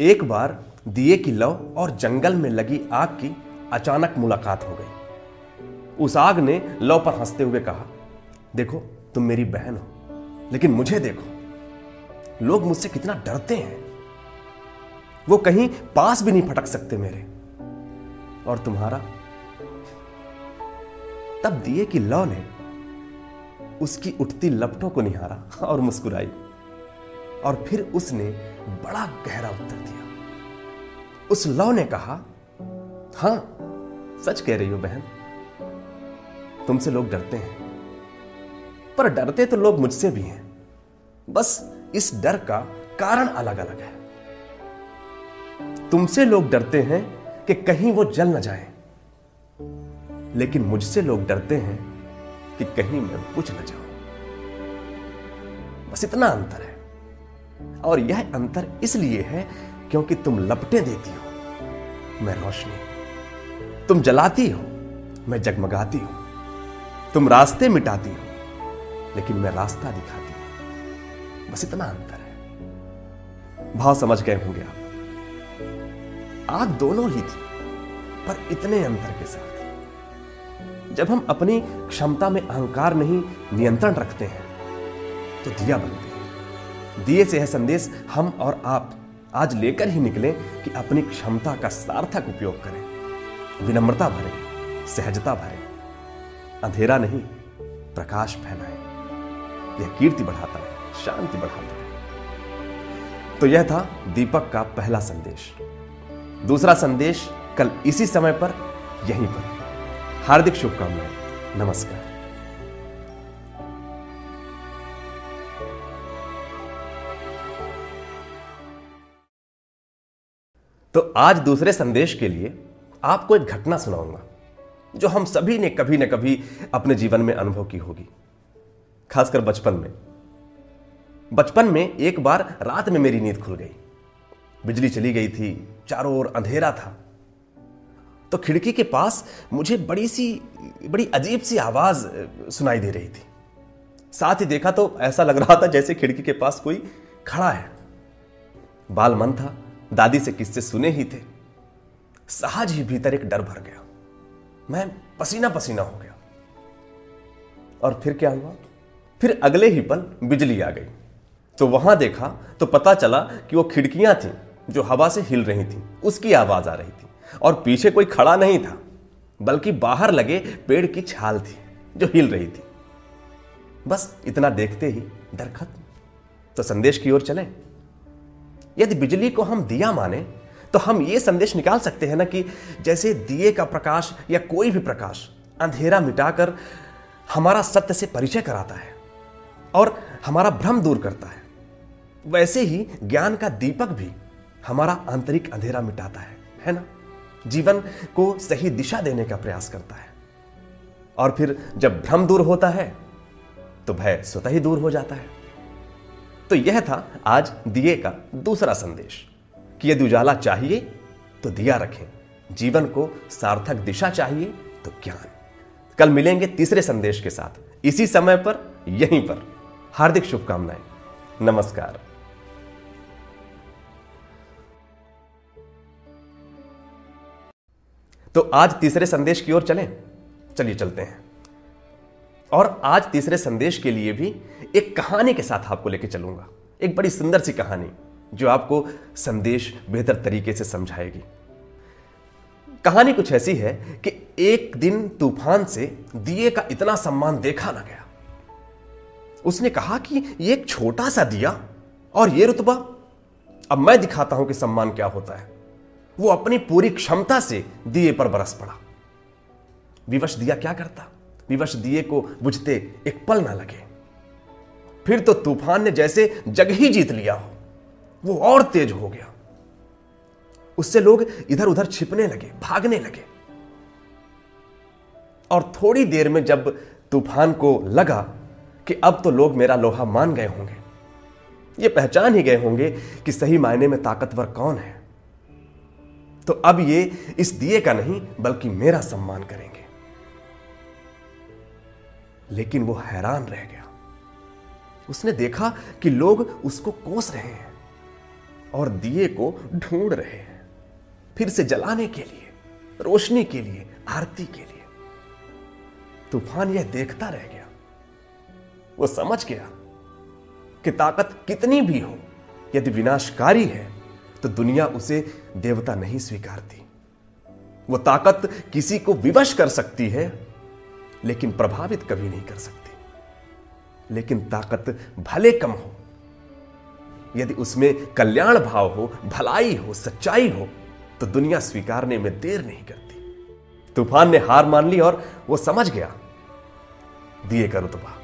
एक बार दिए की लव और जंगल में लगी आग की अचानक मुलाकात हो गई। उस आग ने लव पर हँसते हुए कहा, देखो, तुम मेरी बहन हो, लेकिन मुझे देखो। लोग मुझसे कितना डरते हैं। वो कहीं पास भी नहीं फटक सकते मेरे। और तुम्हारा? तब दिए की लौ ने उसकी उठती लपटों को निहारा और मुस्कुराई। और फिर उसने बड़ा गहरा उत्तर दिया। उस लौ ने कहा, हाँ, सच कह रही हो बहन, तुमसे लोग डरते हैं। पर डरते तो लोग मुझसे भी हैं। बस इस डर का कारण अलग अलग है। तुमसे लोग डरते हैं कि कहीं वो जल ना जाए। लेकिन मुझसे लोग डरते हैं कि कहीं मैं बुझ न जाऊँ। बस इतना अंतर है। और यह अंतर इसलिए है क्योंकि तुम लपटें देती हो। मैं रोशनी। तुम जलाती हो। मैं जगमगाती हूँ। तुम रास्ते मिटाती हो। लेकिन मैं रास्ता दिखाती हूँ। बस इतना अंतर है। भाव समझ गए होंगे आप। आग दोनों ही थी, पर इतने अंतर के साथ। जब हम अपनी क्षमता में अहंकार नहीं, नियंत्रण रखते हैं तो दिया बनते दिए से यह संदेश हम और आप आज लेकर ही निकले कि अपनी क्षमता का सार्थक उपयोग करें। विनम्रता भरे, सहजता भरे, अंधेरा नहीं, प्रकाश फैलाए। यह कीर्ति बढ़ाता है, शांति बढ़ाता है। तो यह था दीपक का पहला संदेश। दूसरा संदेश कल इसी समय पर यहीं पर। हार्दिक शुभकामनाएँ। नमस्कार। तो आज दूसरे संदेश के लिए आपको एक घटना सुनाऊँगा, जो हम सभी ने कभी न कभी अपने जीवन में अनुभव की होगी। खासकर बचपन में। बचपन में एक बार रात में मेरी नींद खुल गई। बिजली चली गई थी, चारों ओर अंधेरा था। तो खिड़की के पास मुझे बड़ी सी, बड़ी अजीब सी आवाज़ सुनाई दे रही थी। साथ ही देखा तो ऐसा लग रहा था जैसे खिड़की के पास कोई खड़ा है। बाल मन था दादी से किस्से सुने ही थे। सहज ही भीतर एक डर भर गया। मैं पसीना पसीना हो गया। और फिर क्या हुआ? फिर अगले ही पल बिजली आ गई। तो वहाँ देखा तो पता चला कि वो खिड़कियाँ थी, जो हवा से हिल रही थी, उसकी आवाज़ आ रही थी। और पीछे कोई खड़ा नहीं था, बल्कि बाहर लगे पेड़ की छाल थी, जो हिल रही थी। बस इतना देखते ही डर खत्म। तो संदेश की ओर चले। यदि बिजली को हम दिया माने तो हम ये संदेश निकाल सकते हैं ना कि जैसे दिए का प्रकाश या कोई भी प्रकाश अंधेरा मिटाकर हमारा सत्य से परिचय कराता है और हमारा भ्रम दूर करता है। वैसे ही ज्ञान का दीपक भी हमारा आंतरिक अंधेरा मिटाता है है ना? जीवन को सही दिशा देने का प्रयास करता है। और फिर जब भ्रम दूर होता है तो भय स्वतः ही दूर हो जाता है। तो यह था आज दिए का दूसरा संदेश कि यदि उजाला चाहिए तो दिया रखें। जीवन को सार्थक दिशा चाहिए तो ज्ञान। कल मिलेंगे तीसरे संदेश के साथ। इसी समय पर, यहीं पर। हार्दिक शुभकामनाएँ। नमस्कार। तो आज तीसरे संदेश की ओर चलें। चलिए चलते हैं। और आज तीसरे संदेश के लिए भी एक कहानी के साथ आपको लेकर चलूँगा। एक बड़ी सुंदर सी कहानी, जो आपको संदेश बेहतर तरीके से समझाएगी। कहानी कुछ ऐसी है कि एक दिन तूफ़ान से दिए का इतना सम्मान देखा ना गया। उसने कहा कि ये एक छोटा सा दिया और ये रुतबा, अब मैं दिखाता हूँ कि सम्मान क्या होता है। वो अपनी पूरी क्षमता से दिए पर बरस पड़ा। विवश दिया क्या करता? विवश दिए को बुझते एक पल ना लगे। फिर तो तूफ़ान ने जैसे जग ही जीत लिया हो। वो और तेज हो गया। उससे लोग इधर उधर छिपने लगे, भागने लगे। और थोड़ी देर में जब तूफ़ान को लगा कि अब तो लोग मेरा लोहा मान गए होंगे, ये पहचान ही गए होंगे कि सही मायने में ताकतवर कौन है। तो अब ये इस दिए का नहीं, बल्कि मेरा सम्मान करेंगे। लेकिन वो हैरान रह गया। उसने देखा कि लोग उसको कोस रहे हैं और दिए को ढूंढ रहे हैं। फिर से जलाने के लिए, रोशनी के लिए, आरती के लिए। तूफ़ान यह देखता रह गया। वो समझ गया कि ताकत कितनी भी हो, यदि विनाशकारी है तो दुनिया उसे देवता नहीं स्वीकारती। वो ताकत किसी को विवश कर सकती है लेकिन प्रभावित कभी नहीं कर सकती। लेकिन ताकत भले कम हो, यदि उसमें कल्याण भाव हो, भलाई हो, सच्चाई हो तो दुनिया स्वीकारने में देर नहीं करती। तूफ़ान ने हार मान ली और वो समझ गया, दिए का रुतबा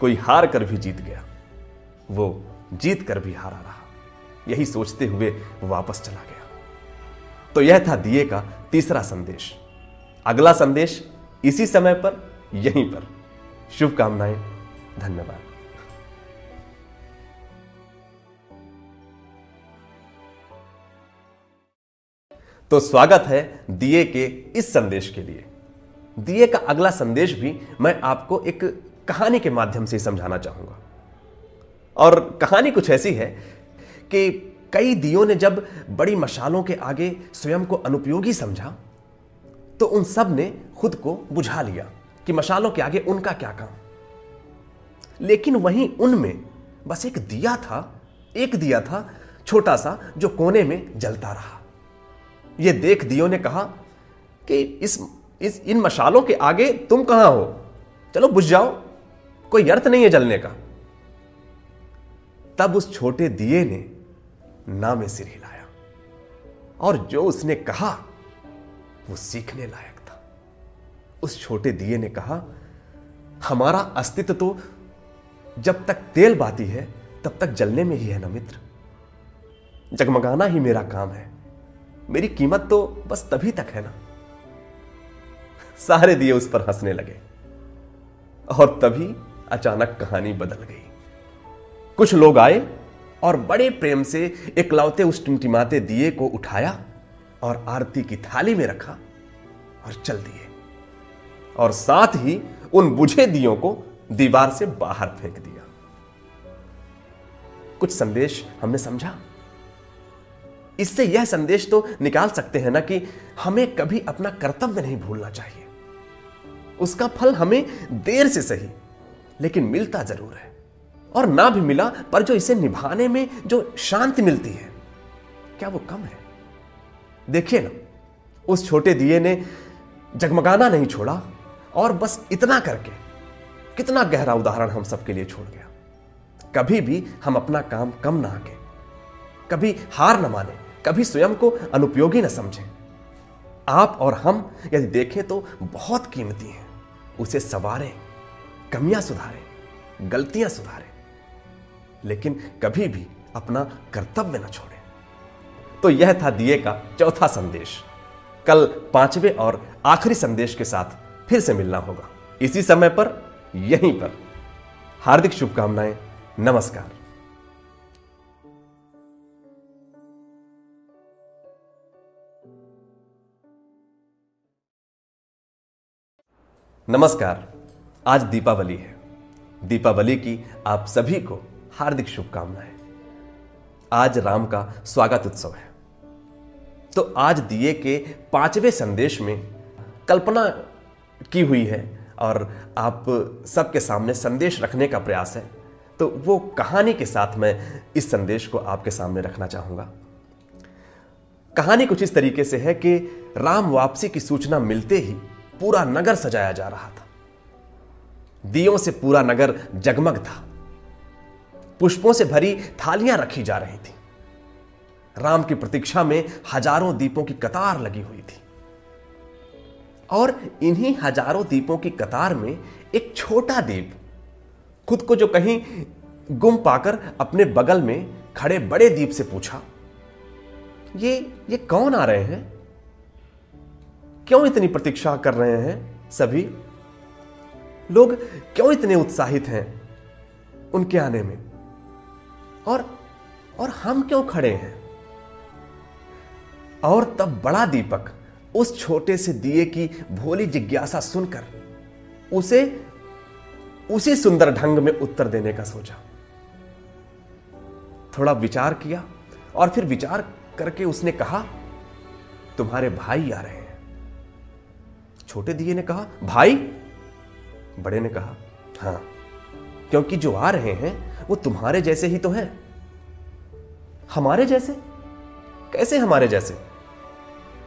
कोई हार कर भी जीत गया, वो जीत कर भी हारा रहा। यही सोचते हुए वापस चला गया। तो यह था दिए का तीसरा संदेश। अगला संदेश इसी समय पर, यहीं पर। शुभकामनाएँ, धन्यवाद। तो स्वागत है दिए के इस संदेश के लिए। दिए का अगला संदेश भी मैं आपको एक कहानी के माध्यम से समझाना चाहूँगा। और कहानी कुछ ऐसी है कि कई दियों ने जब बड़ी मशालों के आगे स्वयं को अनुपयोगी समझा तो उन सबने खुद को बुझा लिया कि मशालों के आगे उनका क्या काम। लेकिन वहीं उनमें बस एक दिया था, एक दिया था, छोटा सा, जो कोने में जलता रहा। यह देख दियो ने कहा कि इस इस, इन मशालों के आगे तुम कहाँ हो? चलो बुझ जाओ, कोई अर्थ नहीं है जलने का। तब उस छोटे दिए ने ना में सिर हिलाया और जो उसने कहा वो सीखने लायक था। उस छोटे दिए ने कहा, हमारा अस्तित्व तो जब तक तेल बाती है, तब तक जलने में ही है ना मित्र। जगमगाना ही मेरा काम है। मेरी कीमत तो बस तभी तक है ना। सारे दिए उस पर हंसने लगे और तभी अचानक कहानी बदल गई। कुछ लोग आए और बड़े प्रेम से इकलौते उस टिमटिमाते दिए को उठाया और आरती की थाली में रखा और चल दिए। और साथ ही उन बुझे दियों को दीवार से बाहर फेंक दिया। कुछ संदेश हमने समझा? इससे यह संदेश तो निकाल सकते हैं ना कि हमें कभी अपना कर्तव्य नहीं भूलना चाहिए। उसका फल हमें देर से सही, लेकिन मिलता ज़रूर है। और ना भी मिला पर जो इसे निभाने में जो शांति मिलती है, क्या वो कम है? देखिए ना, उस छोटे दिए ने जगमगाना नहीं छोड़ा और बस इतना करके, कितना गहरा उदाहरण हम सबके लिए छोड़ गया। कभी भी हम अपना काम कम ना आके कभी हार न माने, कभी स्वयं को अनुपयोगी न समझें। आप और हम यदि देखें तो बहुत कीमती हैं, उसे सवारें, कमियाँ सुधारें, गलतियाँ सुधारें, लेकिन कभी भी अपना कर्तव्य न छोड़ें। तो यह था दिए का चौथा संदेश। कल पाँचवें और आखिरी संदेश के साथ फिर से मिलना होगा। इसी समय पर, यहीं पर। हार्दिक शुभकामनाएँ। नमस्कार। नमस्कार। आज दीपावली है। दीपावली की आप सभी को हार्दिक शुभकामनाएँ। आज राम का स्वागत उत्सव है। तो आज दिए के पाँचवें संदेश में कल्पना की हुई है और आप सबके सामने संदेश रखने का प्रयास है। तो वो कहानी के साथ मैं इस संदेश को आपके सामने रखना चाहूँगा। कहानी कुछ इस तरीके से है कि राम वापसी की सूचना मिलते ही पूरा नगर सजाया जा रहा था। दियों से पूरा नगर जगमग था। पुष्पों से भरी थालियाँ रखी जा रही थी। राम की प्रतीक्षा में हज़ारों दीपों की कतार लगी हुई थी। और इन्हीं हज़ारों दीपों की कतार में एक छोटा दीप, खुद को जो कहीं गुम पाकर अपने बगल में खड़े बड़े दीप से पूछा, ये ये कौन आ रहे हैं? क्यों इतनी प्रतीक्षा कर रहे हैं सभी? लोग क्यों इतने उत्साहित हैं उनके आने में? और और हम क्यों खड़े हैं? और तब बड़ा दीपक उस छोटे से दिए की भोली जिज्ञासा सुनकर उसे, उसी सुंदर ढंग में उत्तर देने का सोचा। थोड़ा विचार किया और फिर विचार करके उसने कहा, तुम्हारे भाई आ रहे हैं। छोटे दिए ने कहा, भाई? बड़े ने कहा, हाँ, क्योंकि जो आ रहे हैं वो तुम्हारे जैसे ही तो हैं। हमारे जैसे? कैसे हमारे जैसे?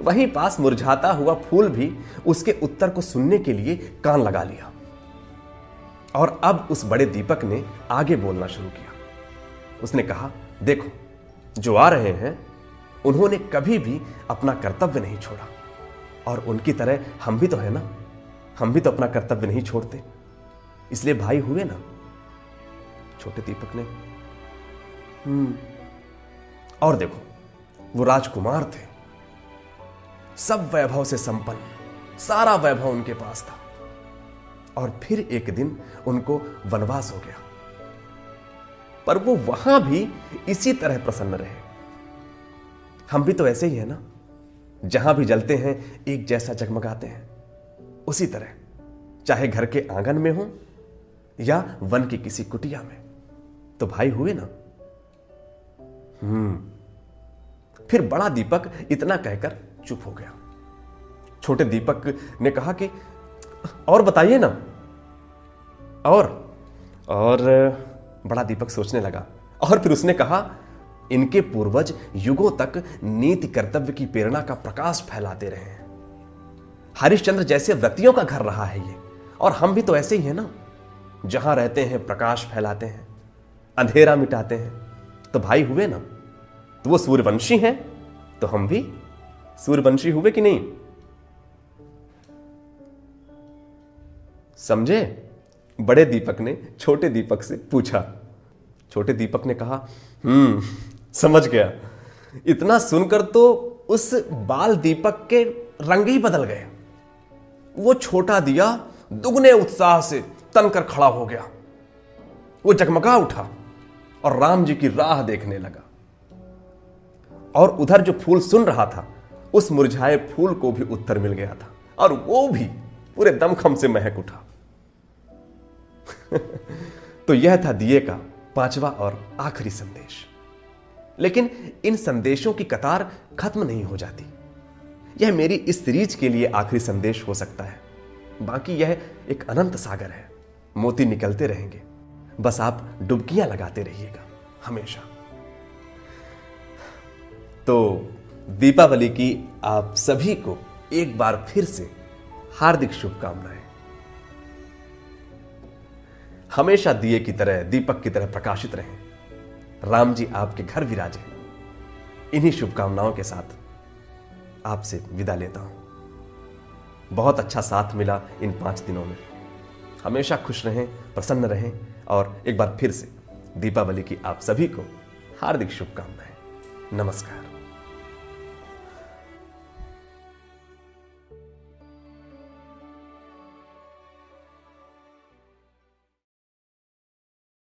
वहीं पास मुरझाता हुआ फूल भी उसके उत्तर को सुनने के लिए कान लगा लिया। और अब उस बड़े दीपक ने आगे बोलना शुरू किया। उसने कहा, देखो, जो आ रहे हैं, उन्होंने कभी भी अपना कर्तव्य नहीं छोड़ा। और उनकी तरह हम भी तो है ना? हम भी तो अपना कर्तव्य नहीं छोड़ते। इसलिए भाई हुए ना? छोटे दीपक ने। हम्म और देखो, वो राजकुमार थे। सब वैभव से संपन्न। सारा वैभव उनके पास था। और फिर एक दिन उनको वनवास हो गया। पर वो वहाँ भी इसी तरह प्रसन्न रहे। हम भी तो ऐसे ही है ना? जहाँ भी जलते हैं, एक जैसा जगमगाते हैं। उसी तरह, चाहे घर के आँगन में हो या वन की किसी कुटिया में। तो भाई हुए ना? हम्म। फिर बड़ा दीपक इतना कहकर चुप हो गया। छोटे दीपक ने कहा कि, और बताइए ना। और? और, बड़ा दीपक सोचने लगा। और फिर उसने कहा, इनके पूर्वज युगों तक नीति कर्तव्य की प्रेरणा का प्रकाश फैलाते रहे हैं। हरिश्चंद्र जैसे व्यक्तियों का घर रहा है ये, और हम भी तो ऐसे ही हैं ना। जहाँ रहते हैं, प्रकाश फैलाते हैं, अंधेरा मिटाते हैं। तो भाई हुए ना तो वो सूर्यवंशी हैं तो हम भी सूर्यवंशी हुए कि नहीं? समझे? बड़े दीपक ने छोटे दीपक से पूछा। छोटे दीपक ने कहा हम्म समझ गया। इतना सुनकर तो उस बाल दीपक के रंग ही बदल गए। वो छोटा दिया दुगने उत्साह से तनकर खड़ा हो गया। वो जगमगा उठा और राम जी की राह देखने लगा। और उधर जो फूल सुन रहा था उस मुरझाए फूल को भी उत्तर मिल गया था और वो भी पूरे दमखम से महक उठा। तो यह था दिए का पांचवा और आखिरी संदेश। लेकिन इन संदेशों की कतार खत्म नहीं हो जाती। यह मेरी इस सीरीज़ के लिए आखिरी संदेश हो सकता है। बाकी यह एक अनंत सागर है। मोती निकलते रहेंगे। बस आप डुबकियाँ लगाते रहिएगा, हमेशा। तो दीपावली की आप सभी को एक बार फिर से हार्दिक शुभकामनाएँ। हमेशा दिए की तरह, दीपक की तरह प्रकाशित रहें। राम जी आपके घर विराजे इन्हीं शुभकामनाओं के साथ आपसे विदा लेता हूँ। बहुत अच्छा साथ मिला इन पाँच दिनों में। हमेशा खुश रहें, प्रसन्न रहें और एक बार फिर से दीपावली की आप सभी को हार्दिक शुभकामनाएँ। नमस्कार।